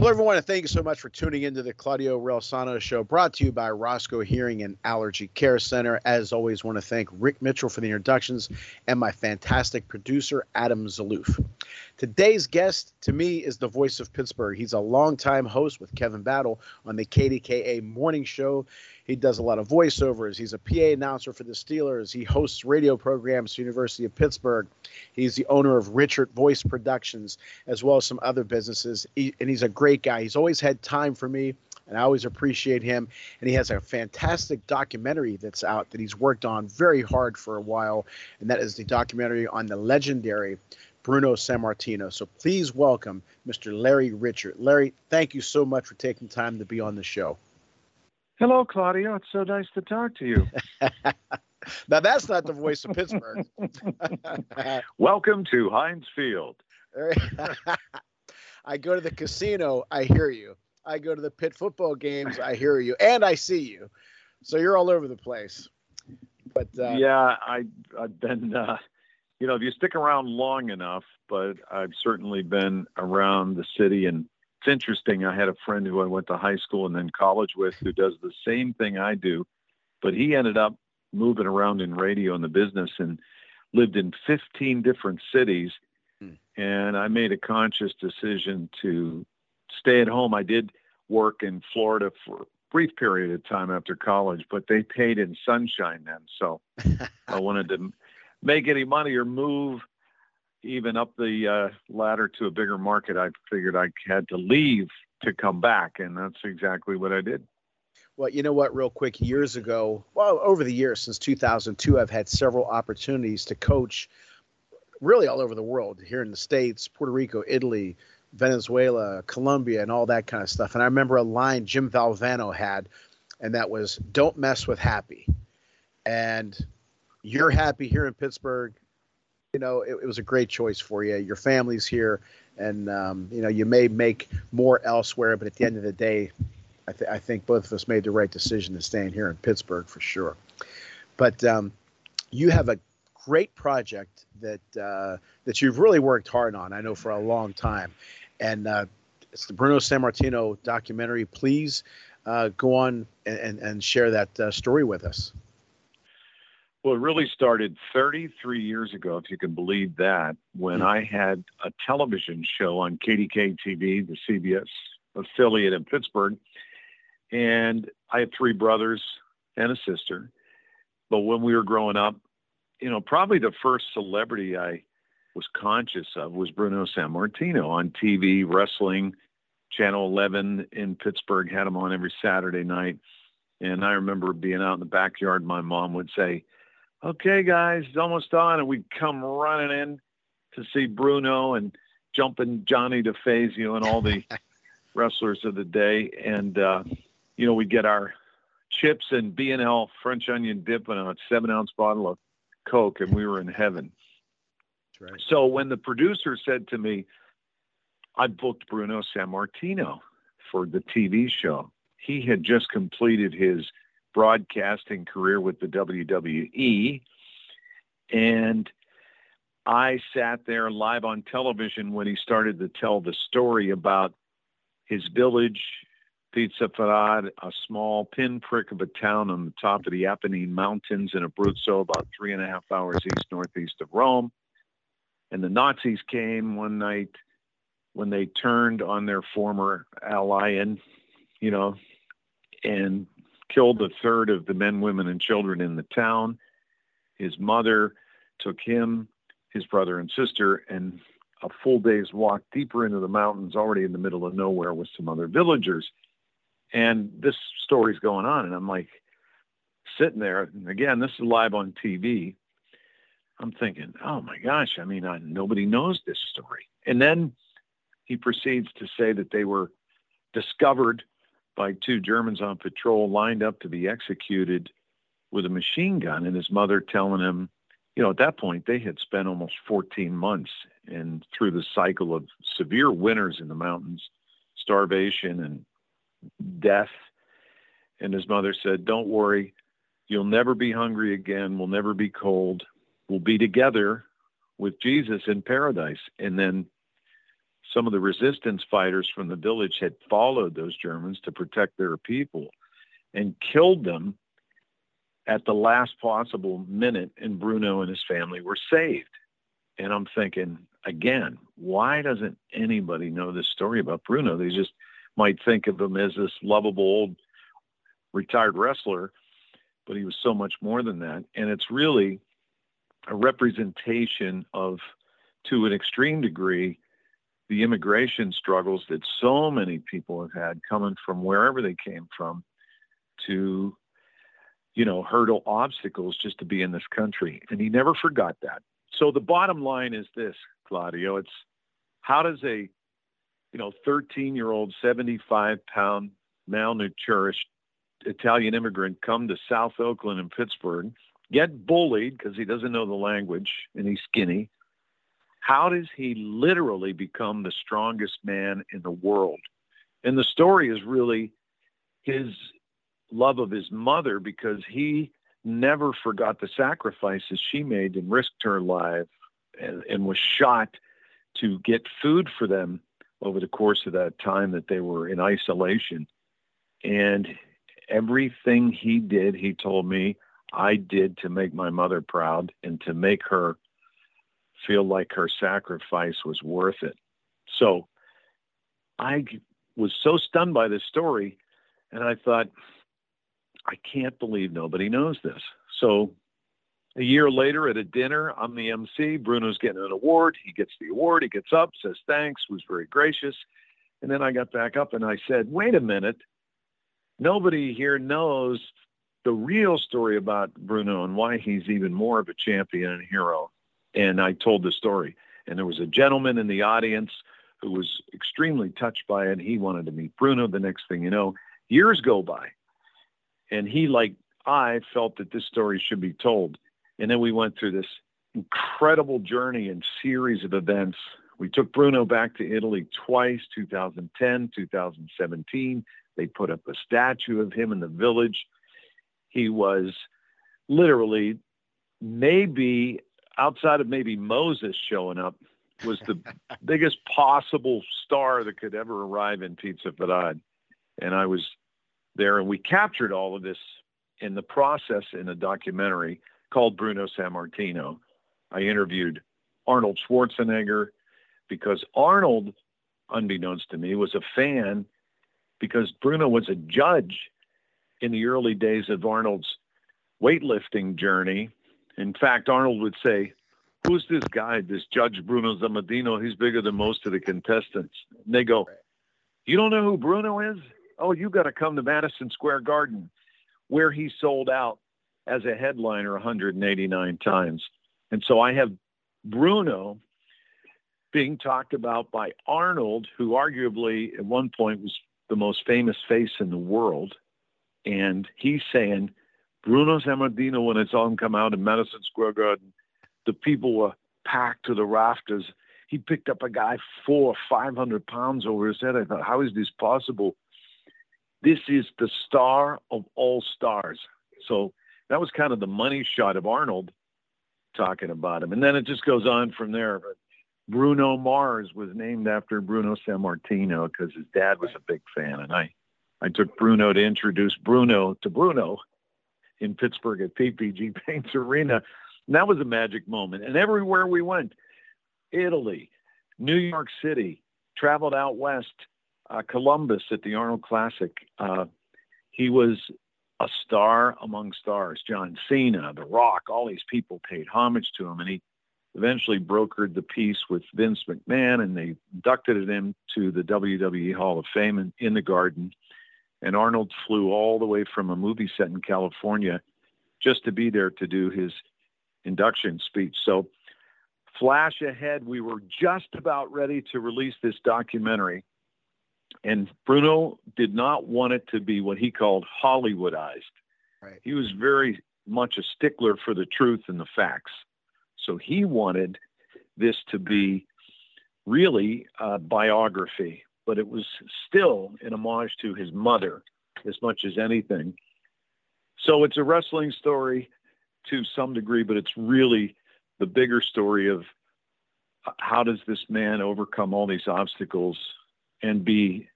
Hello, everyone, and thank you so much for tuning into the Claudio Relsano Show, brought to you by Roscoe Hearing and Allergy Care Center. As always, want to thank Rick Mitchell for the introductions and my fantastic producer, Adam Zaloof. Today's guest, to me, is the voice of Pittsburgh. He's a longtime host with Kevin Battle on the KDKA Morning Show. He does a lot of voiceovers. He's a PA announcer for the Steelers. He hosts radio programs for University of Pittsburgh. He's the owner of Richert Voice Productions, as well as some other businesses. He, and he's a great guy. He's always had time for me, and I always appreciate him. And he has a fantastic documentary that's out that he's worked on very hard for a while, and that is the documentary on the legendary Bruno Sammartino. So please welcome Mr. Larry Richert. Larry, thank you so much for taking time to be on the show. Hello, Claudio. It's so nice to talk to you. now that's not the voice of Pittsburgh. Welcome to Heinz Field. I go to the casino, I hear you. I go to the pit football games, I hear you, and I see you. So you're all over the place. But uh, yeah, I I've been uh, you know if you stick around long enough, but I've certainly been around the city and it's interesting. I had a friend who I went to high school and then college with who does the same thing I do, but he ended up moving around in radio in the business and lived in 15 different cities. Hmm. And I made a conscious decision to stay at home. I did work in Florida for a brief period of time after college, but they paid in sunshine then. So I wanted to make any money or move even up the uh, ladder to a bigger market, I figured I had to leave to come back, and that's exactly what I did. Well, you know what, real quick, years ago, well, over the years since 2002, I've had several opportunities to coach really all over the world here in the States, Puerto Rico, Italy, Venezuela, Colombia, and all that kind of stuff. And I remember a line Jim Valvano had, and that was, Don't mess with happy. And you're happy here in Pittsburgh you know, it, it, was a great choice for you. Your family's here, and um, you know, you may make more elsewhere, but at the end of the day, I, th- I, think both of us made the right decision to staying here in Pittsburgh for sure. But um, you have a great project that uh, that you've really worked hard on. I know for a long time, and uh, it's the Bruno Sammartino documentary. Please uh, go on and, and, and share that uh, story with us. Well, it really started 33 years ago, if you can believe that, when mm I had a television show on KDKA TV, the CBS affiliate in Pittsburgh. And I had three brothers and a sister. But when we were growing up, you know, probably the first celebrity I was conscious of was Bruno Sammartino on TV, wrestling. Channel 11 in Pittsburgh had him on every Saturday night. And I remember being out in the backyard. My mom would say, okay, guys, it's almost on. And we'd come running in to see Bruno and jumping Johnny DeFazio and all the wrestlers of the day. And, uh, you know, we'd get our chips and B&L French onion dip in a seven ounce bottle of Coke, and we were in heaven. Right. So when the producer said to me, I booked Bruno Sammartino for the TV show, he had just completed his broadcasting career with the WWE. And I sat there live on television when he started to tell the story about his village, Pizzoferrato, a small pinprick of a town on the top of the Apennine Mountains in Abruzzo, about three and a half hours east northeast of Rome. And the Nazis came one night when they turned on their former ally and, you know, and killed a third of the men, women, and children in the town. His mother took him, his brother and sister, and a full day's walk deeper into the mountains, already in the middle of nowhere with some other villagers. And this story's going on, and I'm like sitting there. And again, this is live on TV. I'm thinking, oh my gosh, I mean, I, nobody knows this story. And then he proceeds to say that they were discovered by two Germans on patrol lined up to be executed with a machine gun and his mother telling him, you know, at that point they had spent almost 14 months and through the cycle of severe winters in the mountains, starvation and death. And his mother said, don't worry, you'll never be hungry again. We'll never be cold. We'll be together with Jesus in paradise. And then some of the resistance fighters from the village had followed those Germans to protect their people and killed them at the last possible minute, and Bruno and his family were saved. And I'm thinking, again, why doesn't anybody know this story about Bruno? They just might think of him as this lovable old retired wrestler, but he was so much more than that. And it's really a representation of, to an extreme degree, the immigration struggles that so many people have had coming from wherever they came from to you know, hurdle obstacles just to be in this country. And he never forgot that. So the bottom line is this, Claudio, it's how does a, you know, 13 year old, 75 pound malnourished Italian immigrant come to South Oakland and Pittsburgh, get bullied because he doesn't know the language and he's skinny. How does he literally become the strongest man in the world? And the story is really his love of his mother because he never forgot the sacrifices she made and risked her life and, and was shot to get food for them over the course of that time that they were in isolation. And everything he did, he told me, I did to make my mother proud and to make her feel like her sacrifice was worth it. So I was so stunned by this story, and I thought, I can't believe nobody knows this. So a year later at a dinner, I'm the MC. Bruno's getting an award. He gets the award. He gets up, says thanks, was very gracious. And then I got back up and I said, wait a minute. Nobody here knows the real story about Bruno and why he's even more of a champion and hero. And I told the story. And there was a gentleman in the audience who was extremely touched by it. He wanted to meet Bruno. The next thing you know, years go by and he, like I, felt that this story should be told. And then we went through this incredible journey and series of events. We took Bruno back to Italy twice, 2010, 2017. They put up a statue of him in the village. He was literally maybe outside of maybe Moses showing up was the biggest possible star that could ever arrive in Pizzoferrato. And I was there, and we captured all of this in the process in a documentary called Bruno Sammartino. I interviewed Arnold Schwarzenegger because Arnold, unbeknownst to me, was a fan because Bruno was a judge in the early days of Arnold's weightlifting journey. In fact, Arnold would say, Who's this guy, this Judge Bruno Sammartino? He's bigger than most of the contestants. And they go, You don't know who Bruno is? oh, you got to come to Madison Square Garden, where he sold out as a headliner 189 times. And so I have Bruno being talked about by Arnold, who arguably at one point was the most famous face in the world. And he's saying, Bruno Sammartino, when it's all come out in Madison Square Garden, the people were packed to the rafters. He picked up a guy four, or 500 pounds over his head. I thought, how is this possible? this is the star of all stars. So that was kind of the money shot of Arnold talking about him. And then it just goes on from there. But Bruno Mars was named after Bruno Sammartino because his dad was a big fan. And I, I took Bruno to introduce Bruno to Bruno in Pittsburgh at PPG Paints Arena. And that was a magic moment. And everywhere we went, Italy, New York City, traveled out west, uh, Columbus at the Arnold Classic. Uh, he was a star among stars. John Cena, The Rock, all these people paid homage to him, and he eventually brokered the peace with Vince McMahon, and they inducted him to the WWE Hall of Fame in, in the Garden. And Arnold flew all the way from a movie set in California just to be there to do his induction speech. So, flash ahead, we were just about ready to release this documentary and Bruno did not want it to be what he called Hollywoodized. Right. He was very much a stickler for the truth and the facts. So he wanted this to be really a biography, but it was still an homage to his mother as much as anything. So it's a wrestling story to some degree, but it's really the bigger story of how does this man overcome all these obstacles and be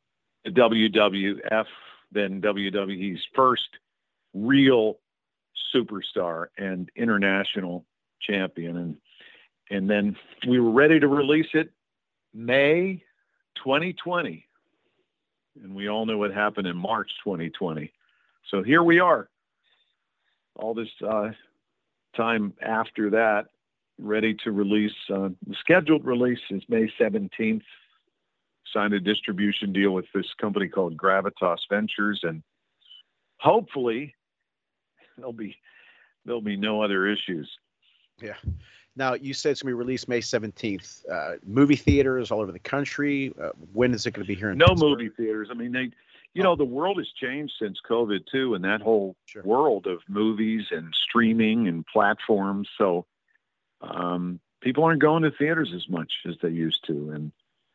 a WWF, then WWE's first real superstar and international champion. And and then we were ready to release it May 2020. And we all know what happened in March 2020. So here we are. All this uh, time after that, ready to release. Uh, the scheduled release is May 17th. Signed a distribution deal with this company called Gravitas Ventures, and hopefully there'll be there'll be no other issues. Yeah. Now you said it's going to be released May 17th. Uh, movie theaters all over the country. Uh, when is it going to be here? In no Pittsburgh? movie theaters. I mean, they, you know, the world has changed since COVID too, and that whole Sure. world of movies and streaming and platforms. So um, people aren't going to theaters as much as they used to. And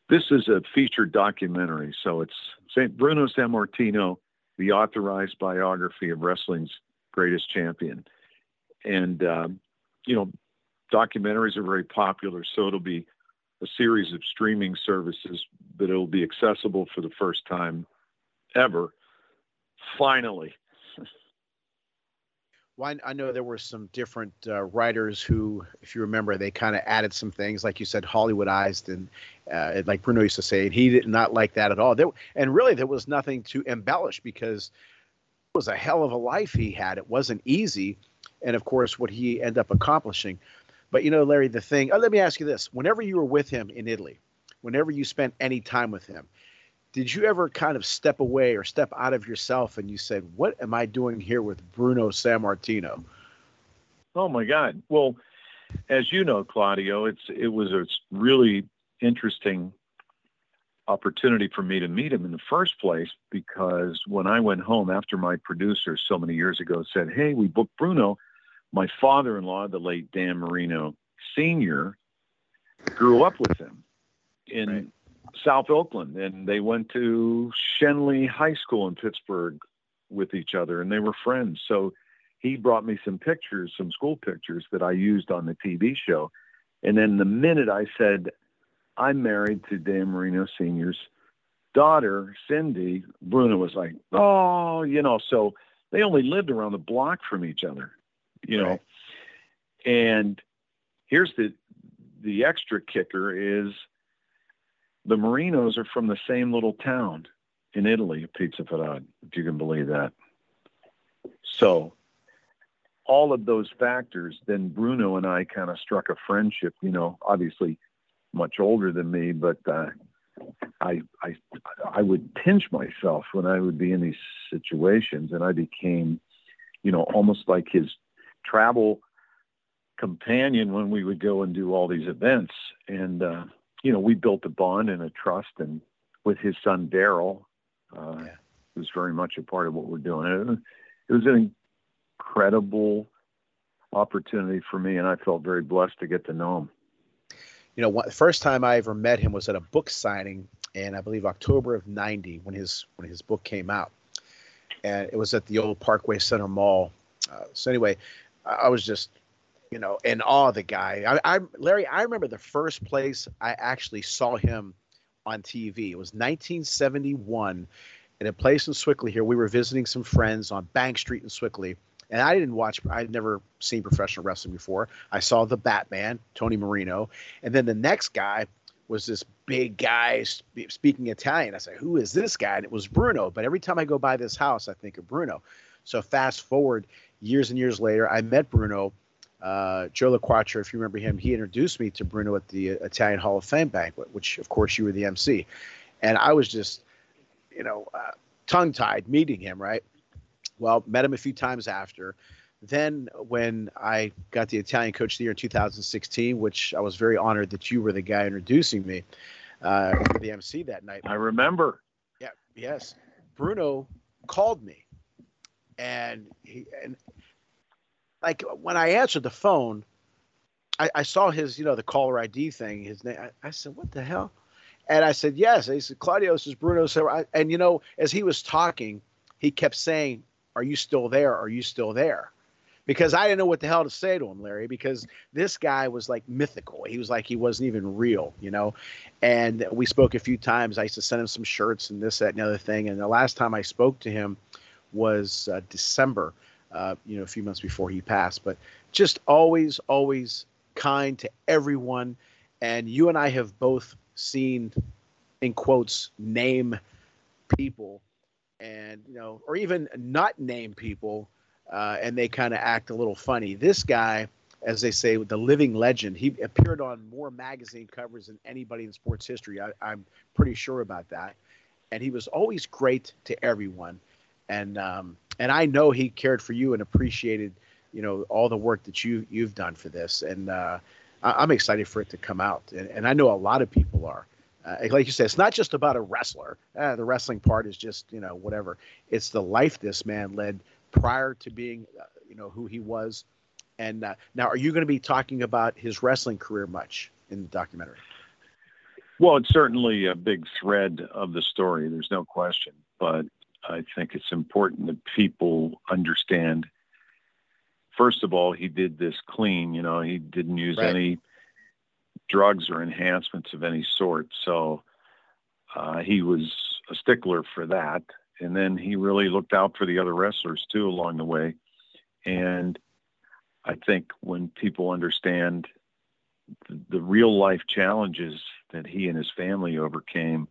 this is a featured documentary. So it's St. Bruno Sammartino, the authorized biography of wrestling's greatest champion. And, um, you know, documentaries are very popular. So it'll be a series of streaming services, but it'll be accessible for the first time ever. Finally. Well, I know there were some different uh, writers who, if you remember, they kind of added some things, like you said, Hollywoodized, and uh, like Bruno used to say, and he did not like that at all. There, and really, there was nothing to embellish because it was a hell of a life he had. It wasn't easy, and of course, what he ended up accomplishing. But you know, Larry, the thing. Oh, let me ask you this: Whenever you were with him in Italy, whenever you spent any time with him, did you ever kind of step away or step out of yourself and you said, "What am I doing here with Bruno Sammartino?" Oh my God. Well, as you know, Claudio, it's it was a really interesting opportunity for me to meet him in the first place because when I went home after my producer so many years ago said, "Hey, we booked Bruno," my father-in-law, the late Dan Marino Sr., grew up with him in Right. South Oakland, and they went to Schenley High School in Pittsburgh with each other, and they were friends. So he brought me some pictures, some school pictures that I used on the TV show. And then the minute I said, I'm married to Dan Marino Sr.'s daughter, Cindy, Bruno was like, oh, you know, so they only lived around the block from each other, you know. Right. And here's the the extra kicker is the Marinos are from the same little town in Italy, Pizzoferrato, if you can believe that. So all of those factors, then Bruno and I kind of struck a friendship, you know, obviously much older than me, but uh, I, I, I would pinch myself when I would be in these situations and I became, you know, almost like his travel companion when we would go and do all these events. And, uh, you know, we built a bond and a trust and with his son, Daryl, uh, Yeah. was very much a part of what we're doing. It, it was an incredible opportunity for me, and I felt very blessed to get to know him. You know, one, the first time I ever met him was at a book signing in I believe October of '90 when his when his book came out, and it was at the old Parkway Center Mall. Uh, so anyway, I, was just you know in awe of the guy. I, I Larry, I remember the first place I actually saw him on TV. It was 1971 in a place in Sewickley. Here we were visiting some friends on Bank Street in Sewickley. And I didn't watch, I'd never seen professional wrestling before. I saw the Batman, Tony Marino. And then the next guy was this big guy sp- speaking Italian. I said, Who is this guy? And it was Bruno. But every time I go by this house, I think of Bruno. So fast forward years and years later, I met Bruno. Uh, Joe LaQuattro, if you remember him, he introduced me to Bruno at the Italian Hall of Fame banquet, which of course you were the MC. And I was just, you know, uh, tongue tied meeting him, right? Well, met him a few times after. Then, when I got the Italian Coach of the Year in 2016, which I was very honored that you were the guy introducing me, uh, were the MC that night. I remember. Yeah, yes, Bruno called me, and he and like when I answered the phone, I, I saw his you know the caller ID thing. His name. I, I said, "What the hell?" And I said, "Yes." And he said, "Claudio, this is Bruno." So, and you know, as he was talking, he kept saying, "Are you still there? Are you still there?" because I didn't know what the hell to say to him, Larry, because this guy was like mythical. He was like he wasn't even real, you know. And we spoke a few times. I used to send him some shirts and this, that, and the other thing. And the last time I spoke to him was uh, December, uh, you know, a few months before he passed. But just always, always kind to everyone. And you and I have both seen, in quotes, name people, and you know, or even not name people uh, and they kind of act a little funny. This guy, as they say, the living legend, he appeared on more magazine covers than anybody in sports history. I, I'm pretty sure about that. And he was always great to everyone. And um, and I know he cared for you and appreciated, you know, all the work that you you've done for this. And uh, I, am excited for it to come out. And, and I know a lot of people are. Uh, like you said, it's not just about a wrestler. Uh, the wrestling part is just, you know, whatever. It's the life this man led prior to being, uh, you know, who he was. And uh, now, are you going to be talking about his wrestling career much in the documentary? Well, it's certainly a big thread of the story. There's no question. But I think it's important that people understand. First of all, he did this clean. You know, he didn't use right. any drugs or enhancements of any sort. So uh, he was a stickler for that and then he really looked out for the other wrestlers too along the way. And I think when people understand the, the real life challenges that he and his family overcame,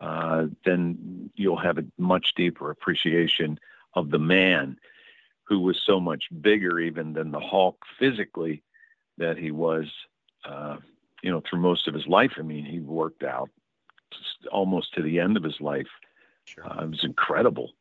uh, then you'll have a much deeper appreciation of the man who was so much bigger even than the Hulk physically that he was, uh, you know, through most of his life. I mean, he worked out almost to the end of his life Sure. Uh, it was incredible.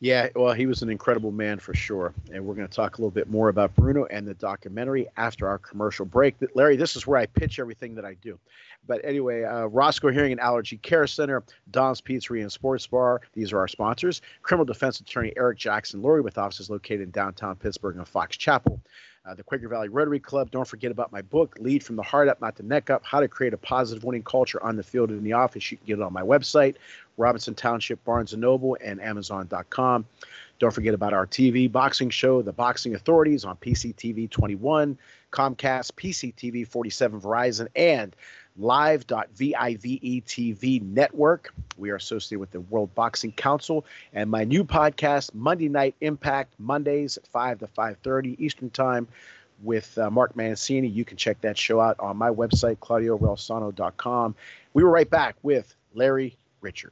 Yeah, well, he was an incredible man for sure. And we're going to talk a little bit more about Bruno and the documentary after our commercial break. Larry, this is where I pitch everything that I do. But anyway, uh, Roscoe Hearing and Allergy Care Center, Don's Pizzeria and Sports Bar, these are our sponsors. Criminal defense attorney Eric Jackson Lurie with offices located in downtown Pittsburgh and Fox Chapel uh, the Quaker Valley Rotary Club. Don't forget about my book, Lead from the Heart Up, Not the Neck Up How to Create a Positive Winning Culture on the Field and in the Office. You can get it on my website, Robinson Township, Barnes and Noble, and Amazon.com. Don't forget about our TV boxing show, The Boxing Authorities on PCTV 21, Comcast, PCTV 47, Verizon, and live.vivetv network. We are associated with the World Boxing Council and my new podcast, Monday Night Impact, Mondays at 5 to 5.30 Eastern Time with uh, Mark Mancini. You can check that show out on my website, claudiorelsano.com. We were right back with Larry Richert.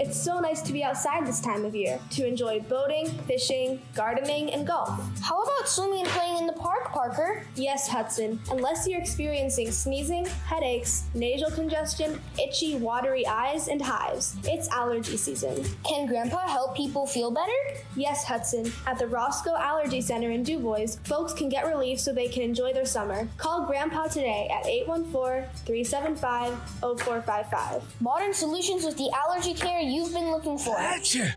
It's so nice to be outside this time of year to enjoy boating, fishing, gardening, and golf. How about swimming and playing in the park, Parker? Yes, Hudson. Unless you're experiencing sneezing, headaches, nasal congestion, itchy, watery eyes, and hives, it's allergy season. Can Grandpa help people feel better? Yes, Hudson. At the Roscoe Allergy Center in DuBois, folks can get relief so they can enjoy their summer. Call Grandpa today at 814 375 0455. Modern solutions with the allergy care you've been looking for. Gotcha.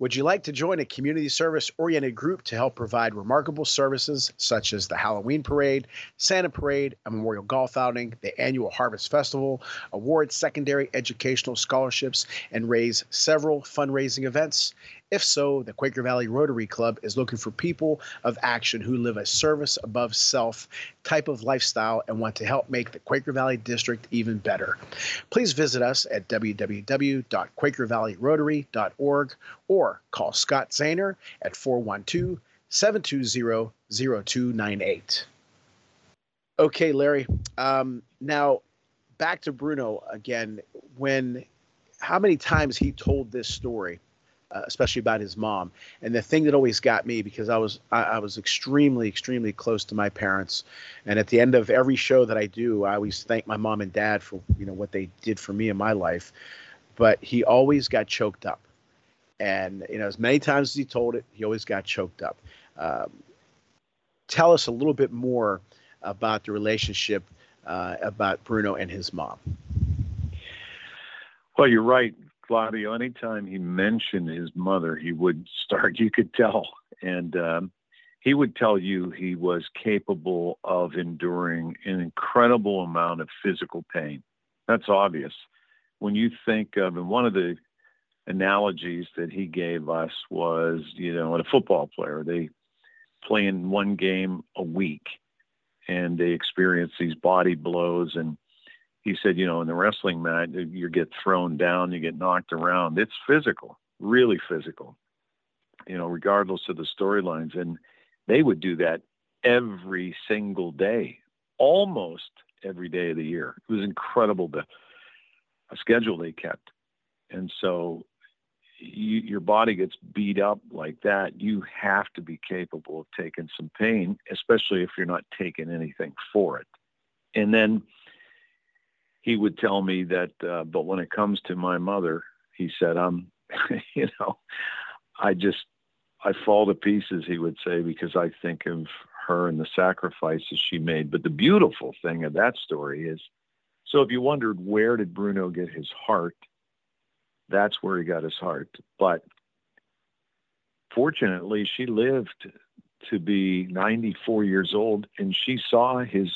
Would you like to join a community service oriented group to help provide remarkable services such as the Halloween Parade, Santa Parade, a Memorial Golf Outing, the annual Harvest Festival, award secondary educational scholarships, and raise several fundraising events? If so, the Quaker Valley Rotary Club is looking for people of action who live a service above self type of lifestyle and want to help make the Quaker Valley District even better. Please visit us at www.quakervalleyrotary.org or call Scott Zahner at 412 720 0298. Okay, Larry. Um, now, back to Bruno again. When, how many times he told this story? Uh, especially about his mom. And the thing that always got me because I was I, I, was extremely extremely close to my parents, and at the end of every show that I do, I always thank my mom and dad for you know what they did for me in my life. But he always got choked up, and you know as many times as he told it, he always got choked up. Um, tell us a little bit more about the relationship uh, about Bruno and his mom. Well, you're right. Claudio, anytime he mentioned his mother, he would start, you could tell. And um, he would tell you he was capable of enduring an incredible amount of physical pain. That's obvious. When you think of, and one of the analogies that he gave us was, you know, a football player, they play in one game a week and they experience these body blows and he said, you know, in the wrestling mat, you get thrown down, you get knocked around. It's physical, really physical, you know, regardless of the storylines. And they would do that every single day, almost every day of the year. It was incredible the schedule they kept. And so you, your body gets beat up like that, you have to be capable of taking some pain, especially if you're not taking anything for it. And then he would tell me that, uh, but when it comes to my mother, he said, I'm, you know, I just, I fall to pieces, he would say, because I think of her and the sacrifices she made. But the beautiful thing of that story is, so if you wondered where did Bruno get his heart, that's where he got his heart. But fortunately, she lived to be 94 years old and she saw his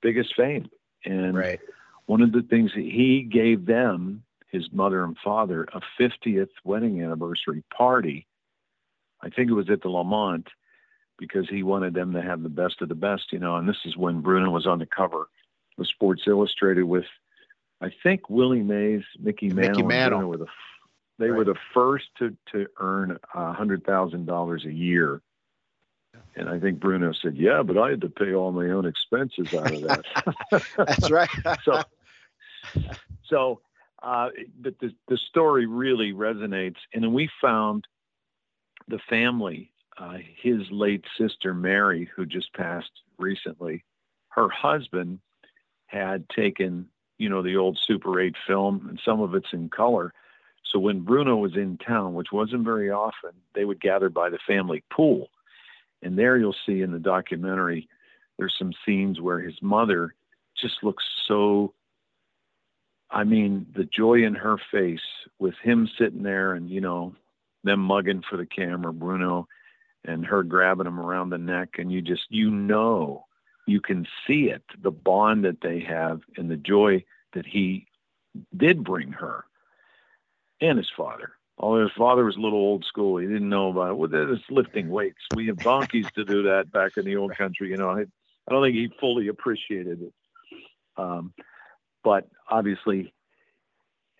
biggest fame. And right one of the things that he gave them, his mother and father, a 50th wedding anniversary party. I think it was at the LeMont because he wanted them to have the best of the best, you know. And this is when Bruno was on the cover of Sports Illustrated with, I think Willie Mays, Mickey Mantle, Mickey Mantle. were the they right. were the first to to earn a hundred thousand dollars a year. And I think Bruno said, "Yeah, but I had to pay all my own expenses out of that." That's right. so so, uh, but the, the story really resonates. And then we found the family, uh, his late sister, Mary, who just passed recently, her husband had taken, you know, the old Super 8 film, and some of it's in color. So when Bruno was in town, which wasn't very often, they would gather by the family pool. And there you'll see in the documentary, there's some scenes where his mother just looks so I mean, the joy in her face with him sitting there and, you know, them mugging for the camera, Bruno, and her grabbing him around the neck. And you just, you know, you can see it, the bond that they have and the joy that he did bring her and his father. Although his father was a little old school, he didn't know about it. Well, this lifting weights. We have donkeys to do that back in the old country. You know, I, I don't think he fully appreciated it. Um, but obviously,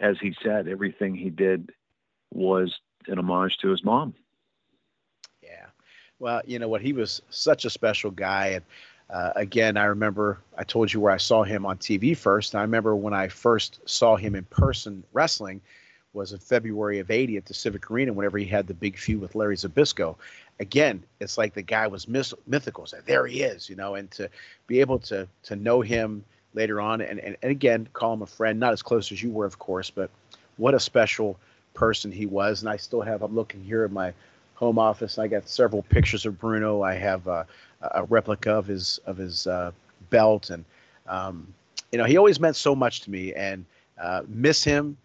as he said, everything he did was an homage to his mom. Yeah. Well, you know what? He was such a special guy. And uh, again, I remember I told you where I saw him on TV first. I remember when I first saw him in person wrestling was in February of 80 at the Civic Arena whenever he had the big feud with Larry Zbyszko. Again, it's like the guy was mythical. So there he is, you know, and to be able to to know him later on. And, and, and again, call him a friend, not as close as you were, of course, but what a special person he was. And I still have, I'm looking here at my home office. I got several pictures of Bruno. I have a replica of his, of his uh, belt. And, um, you know, he always meant so much to me and uh, miss him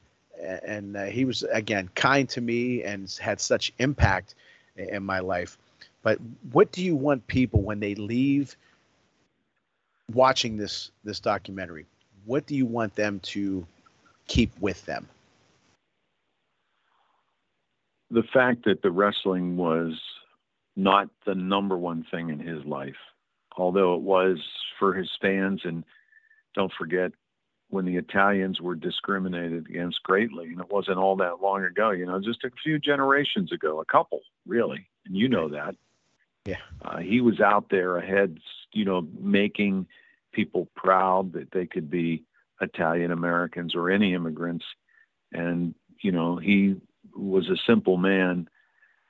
and uh, he was again kind to me and had such impact in my life. But what do you want people when they leave watching this this documentary? What do you want them to keep with them? The fact that the wrestling was not the number one thing in his life, although it was for his fans. And don't forget, when the Italians were discriminated against greatly, and it wasn't all that long ago, you know, just a few generations ago, a couple really, and you know that. Yeah. Uh, he was out there ahead, you know, making people proud that they could be Italian Americans or any immigrants. And, you know, he was a simple man,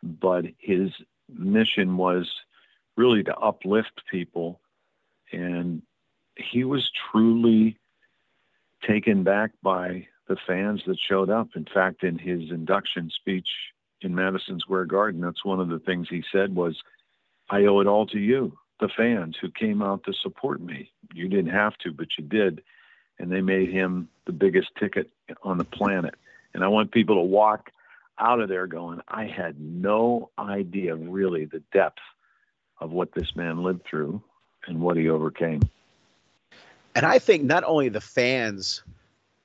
but his mission was really to uplift people. And he was truly taken back by the fans that showed up. In fact, in his induction speech in Madison Square Garden, that's one of the things he said was, I owe it all to you, the fans who came out to support me. You didn't have to, but you did. And they made him the biggest ticket on the planet. And I want people to walk out of there going, I had no idea really the depth of what this man lived through and what he overcame. And I think not only the fans,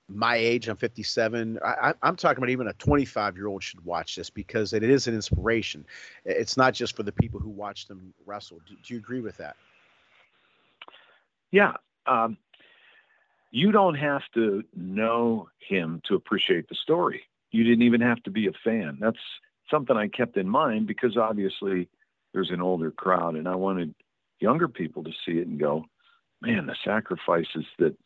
my age, I'm 57. I, am talking about even a 25 year old should watch this because it is an inspiration. It's not just for the people who watch them wrestle. Do, do you agree with that? Yeah. Um, you don't have to know him to appreciate the story. You didn't even have to be a fan. That's something I kept in mind because obviously there's an older crowd and I wanted younger people to see it and go, man, the sacrifices that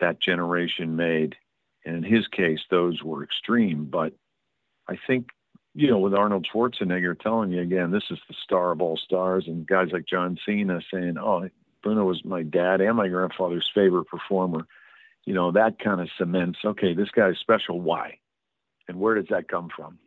that generation made. And in his case, those were extreme. But I think, you know, with Arnold Schwarzenegger telling you again, this is the star of all stars, and guys like John Cena saying, oh, Bruno was my dad and my grandfather's favorite performer. You know, that kind of cements, okay, this guy's special. Why? And where does that come from?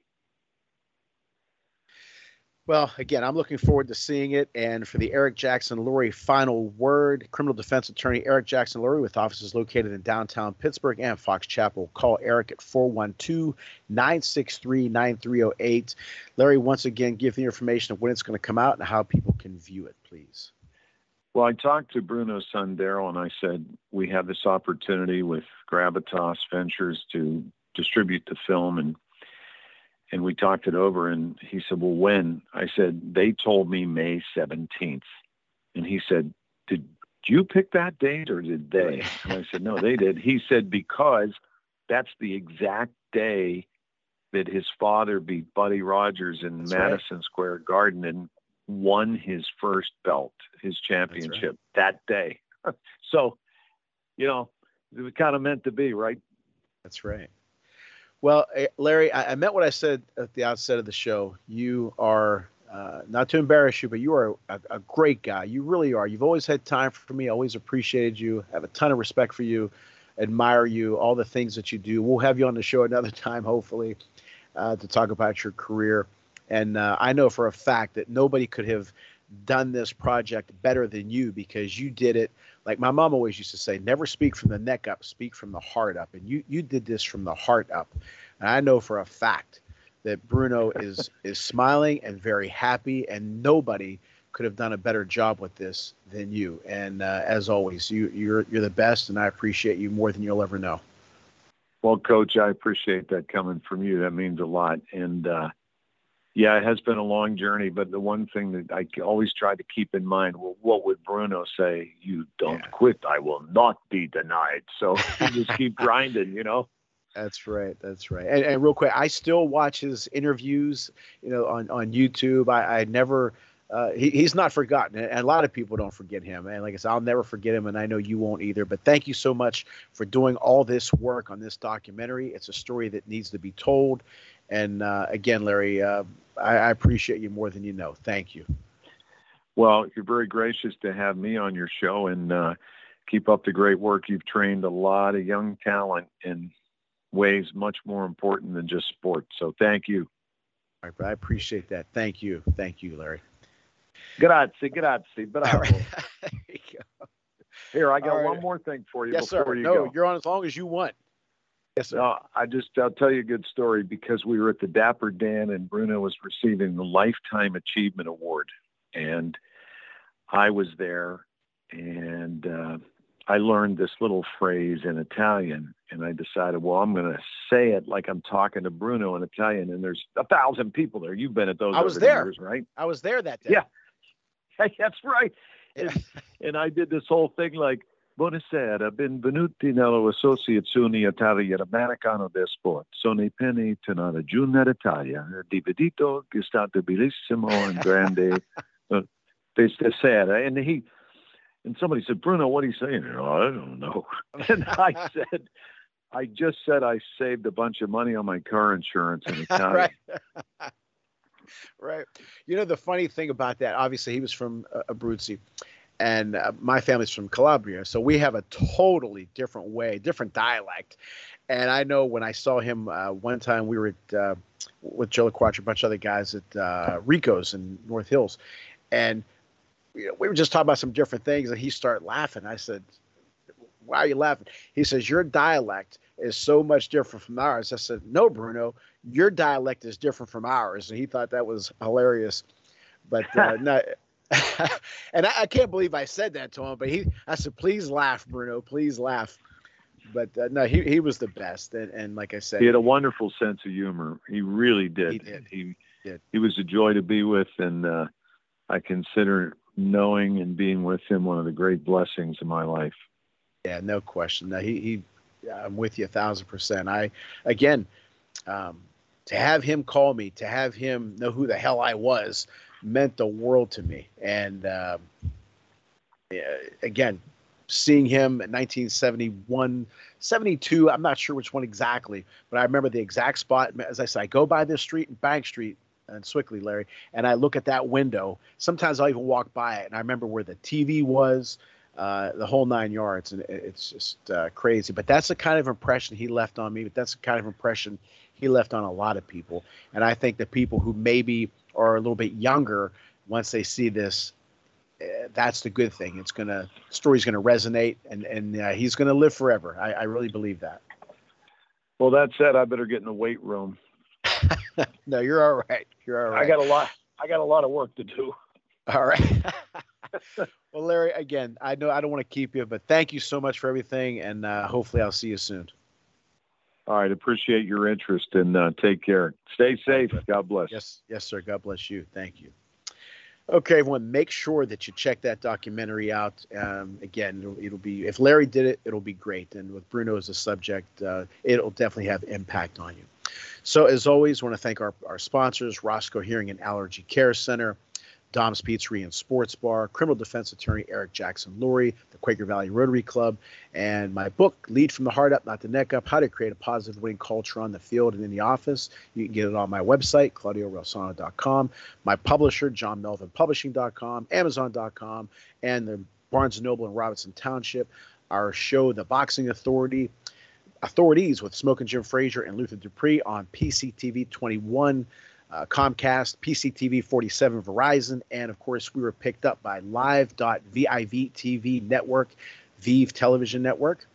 Well, again, I'm looking forward to seeing it. And for the Eric Jackson Lurie final word, criminal defense attorney Eric Jackson Lurie, with offices located in downtown Pittsburgh and Fox Chapel. Call Eric at 412 963 9308. Larry, once again, give the information of when it's going to come out and how people can view it, please. Well, I talked to Bruno's son, Daryl, and I said, we have this opportunity with Gravitas Ventures to distribute the film and and we talked it over and he said well when? I said they told me may 17th and he said did you pick that date or did they? And i said no they did. He said because that's the exact day that his father beat buddy rogers in that's madison right. square garden and won his first belt his championship right. that day. So you know it was kind of meant to be right? That's right well, eh, Larry, I, I meant what I said at the outset of the show. You are uh, not to embarrass you, but you are a, a, great guy. You really are. You've always had time for me. Always appreciated you. Have a ton of respect for you. Admire you. All the things that you do. We'll have you on the show another time, hopefully, uh, to talk about your career. And uh, I know for a fact that nobody could have done this project better than you because you did it like my mom always used to say never speak from the neck up speak from the heart up. And you you did this from the heart up. And i know for a fact that bruno is is smiling and very happy and nobody could have done a better job with this than you. And uh, as always you you're you're the best and i appreciate you more than you'll ever know. Well coach i appreciate that coming from you. That means a lot. And uh yeah, it has been a long journey, but the one thing that I always try to keep in mind, well, what would Bruno say? You don't yeah. quit. I will not be denied. So just keep grinding, you know? That's right. That's right. And, and, real quick, I still watch his interviews, you know, on, on YouTube. I, I never, uh, he, he's not forgotten. And a lot of people don't forget him. And like I said, I'll never forget him. And I know you won't either. But thank you so much for doing all this work on this documentary. It's a story that needs to be told. And uh, again, Larry, uh, I, I, appreciate you more than you know. Thank you. Well, you're very gracious to have me on your show and uh, keep up the great work. You've trained a lot of young talent in ways much more important than just sport. So thank you. All right, I appreciate that. Thank you. Thank you, Larry. Grazie, grazie. Bravo. Right. Here, I got right. one more thing for you. Yes, sir. You no, go. you're on as long as you want. Yes. No, I just I'll tell you a good story because we were at the Dapper Dan and Bruno was receiving the Lifetime Achievement Award, and I was there, and uh, I learned this little phrase in Italian, and I decided, well, I'm going to say it like I'm talking to Bruno in Italian, and there's a thousand people there. You've been at those. I was there. years, right? I was there that day. Yeah. That's right. And, and I did this whole thing like, Buonasera, benvenuti nell'Associazione Italo-Americana del Sport. Sono i penny tornare giù d'Italia. Dividito, che è stato bellissimo and grande questa sera. And he, and somebody said, Bruno, what are you saying? Oh, I don't know. And I said, I just said I saved a bunch of money on my car insurance in Italian. right. right. You know, the funny thing about that, obviously, he was from uh, Abruzzi, and uh, my family's from Calabria. So we have a totally different way, different dialect. And I know when I saw him uh, one time, we were at, uh, with Joe LaQuatra, a bunch of other guys at uh, Rico's in North Hills. And you know, we were just talking about some different things, and he started laughing. I said, Why are you laughing? He says, Your dialect is so much different from ours. I said, No, Bruno, your dialect is different from ours. And he thought that was hilarious. But uh, no, and I, I, can't believe I said that to him. But he, I said, Please laugh, Bruno, please laugh. But uh, no, he, he was the best. And, and like I said, he had a wonderful sense of humor. He really did. He did. He, did. he was a joy to be with. And uh, I consider knowing and being with him one of the great blessings in my life. Yeah, no question. No, he, he, I'm with you a thousand percent. I, again, um, to have him call me, to have him know who the hell I was, meant the world to me. And uh, again, seeing him in 1971, 72, I'm not sure which one exactly, but I remember the exact spot. As I said, I go by this street Bank Street and Sewickley, Larry, and I look at that window. Sometimes I'll even walk by it, and I remember where the TV was, uh, the whole nine yards, and it's just uh, crazy. But that's the kind of impression he left on me. But that's the kind of impression he left on a lot of people. And I think the people who maybe are a little bit younger, once they see this, uh, that's the good thing. It's gonna story's gonna resonate, and and uh, he's gonna live forever. I, I really believe that. Well, that said, I better get in the weight room. no, you're all right. You're all right. I got a lot. I got a lot of work to do. All right. well, Larry, again, I know I don't want to keep you, but thank you so much for everything, and uh, hopefully I'll see you soon. All right, appreciate your interest and uh, take care. Stay safe. God bless. Yes, yes, sir. God bless you. Thank you. Okay, everyone, make sure that you check that documentary out. Um, again, it'll, it'll, be if Larry did it, it'll be great, and with Bruno as a subject, uh, it'll definitely have impact on you. So, as always, I want to thank our, our sponsors, Roscoe Hearing and Allergy Care Center, Dom's Pizzeria and Sports Bar, criminal defense attorney Eric Jackson Lurie, the Quaker Valley Rotary Club, and my book, Lead from the Heart Up, Not the Neck Up How to Create a Positive Winning Culture on the Field and in the Office. You can get it on my website, Claudio my publisher, JohnMelvinPublishing.com, Amazon.com, and the Barnes & Noble in Robinson Township. Our show, The Boxing Authority, Authorities with Smoking Jim Frazier and Luther Dupree on PCTV 21 uh, Comcast, PCTV 47, Verizon, and of course, we were picked up by Live.viv TV Network, Vive Television Network.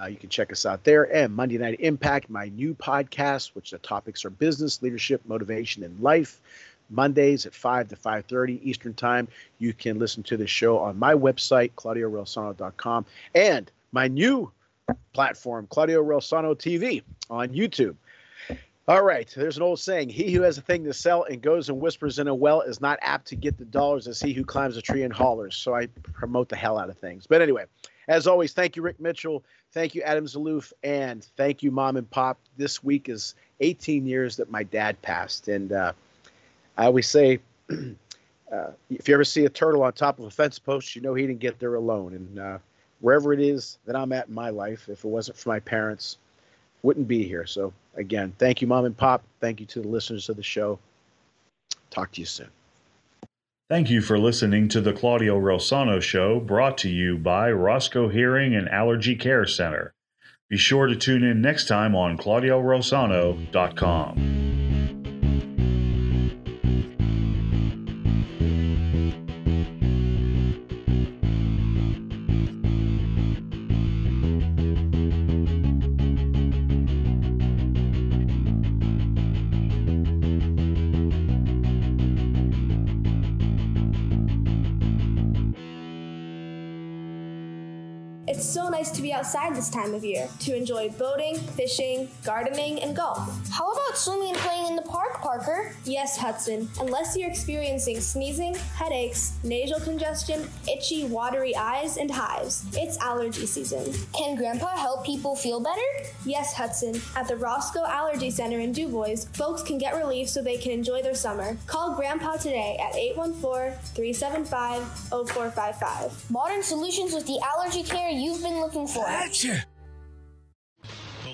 Uh, you can check us out there. And Monday Night Impact, my new podcast, which the topics are business, leadership, motivation, and life. Mondays at 5 to 5.30 Eastern Time. You can listen to the show on my website, ClaudioReilsono.com, and my new platform, Claudio Reilsono TV on YouTube. All right. There's an old saying He who has a thing to sell and goes and whispers in a well is not apt to get the dollars as he who climbs a tree and hollers. So I promote the hell out of things. But anyway, as always, thank you, Rick Mitchell. Thank you, Adam Zaloof. And thank you, Mom and Pop. This week is 18 years that my dad passed. And uh, I always say, uh, if you ever see a turtle on top of a fence post, you know he didn't get there alone. And uh, wherever it is that I'm at in my life, if it wasn't for my parents, wouldn't be here. So again, thank you, mom and pop. Thank you to the listeners of the show. Talk to you soon. Thank you for listening to the Claudio Reilsono Show, brought to you by Roscoe Hearing and Allergy Care Center. Be sure to tune in next time on ClaudioReilsono.com. be outside this time of year to enjoy boating, fishing, gardening, and golf. How about swimming and playing in the park, Parker? Yes, Hudson. Unless you're experiencing sneezing, headaches, nasal congestion, itchy, watery eyes, and hives, it's allergy season. Can Grandpa help people feel better? Yes, Hudson. At the Roscoe Allergy Center in DuBois, folks can get relief so they can enjoy their summer. Call Grandpa today at 814 375 0455. Modern solutions with the allergy care you've been looking for. The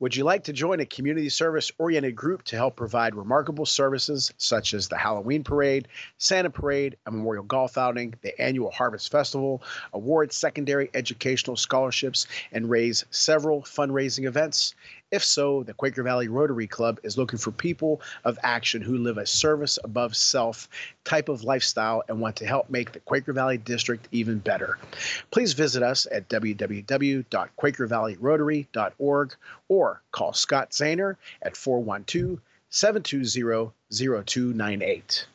Would you like to join a community service oriented group to help provide remarkable services such as the Halloween Parade, Santa Parade, a memorial golf outing, the annual Harvest Festival, award secondary educational scholarships, and raise several fundraising events? If so, the Quaker Valley Rotary Club is looking for people of action who live a service above self type of lifestyle and want to help make the Quaker Valley District even better. Please visit us at www.quakervalleyrotary.org or call Scott Zahner at 412 720 0298.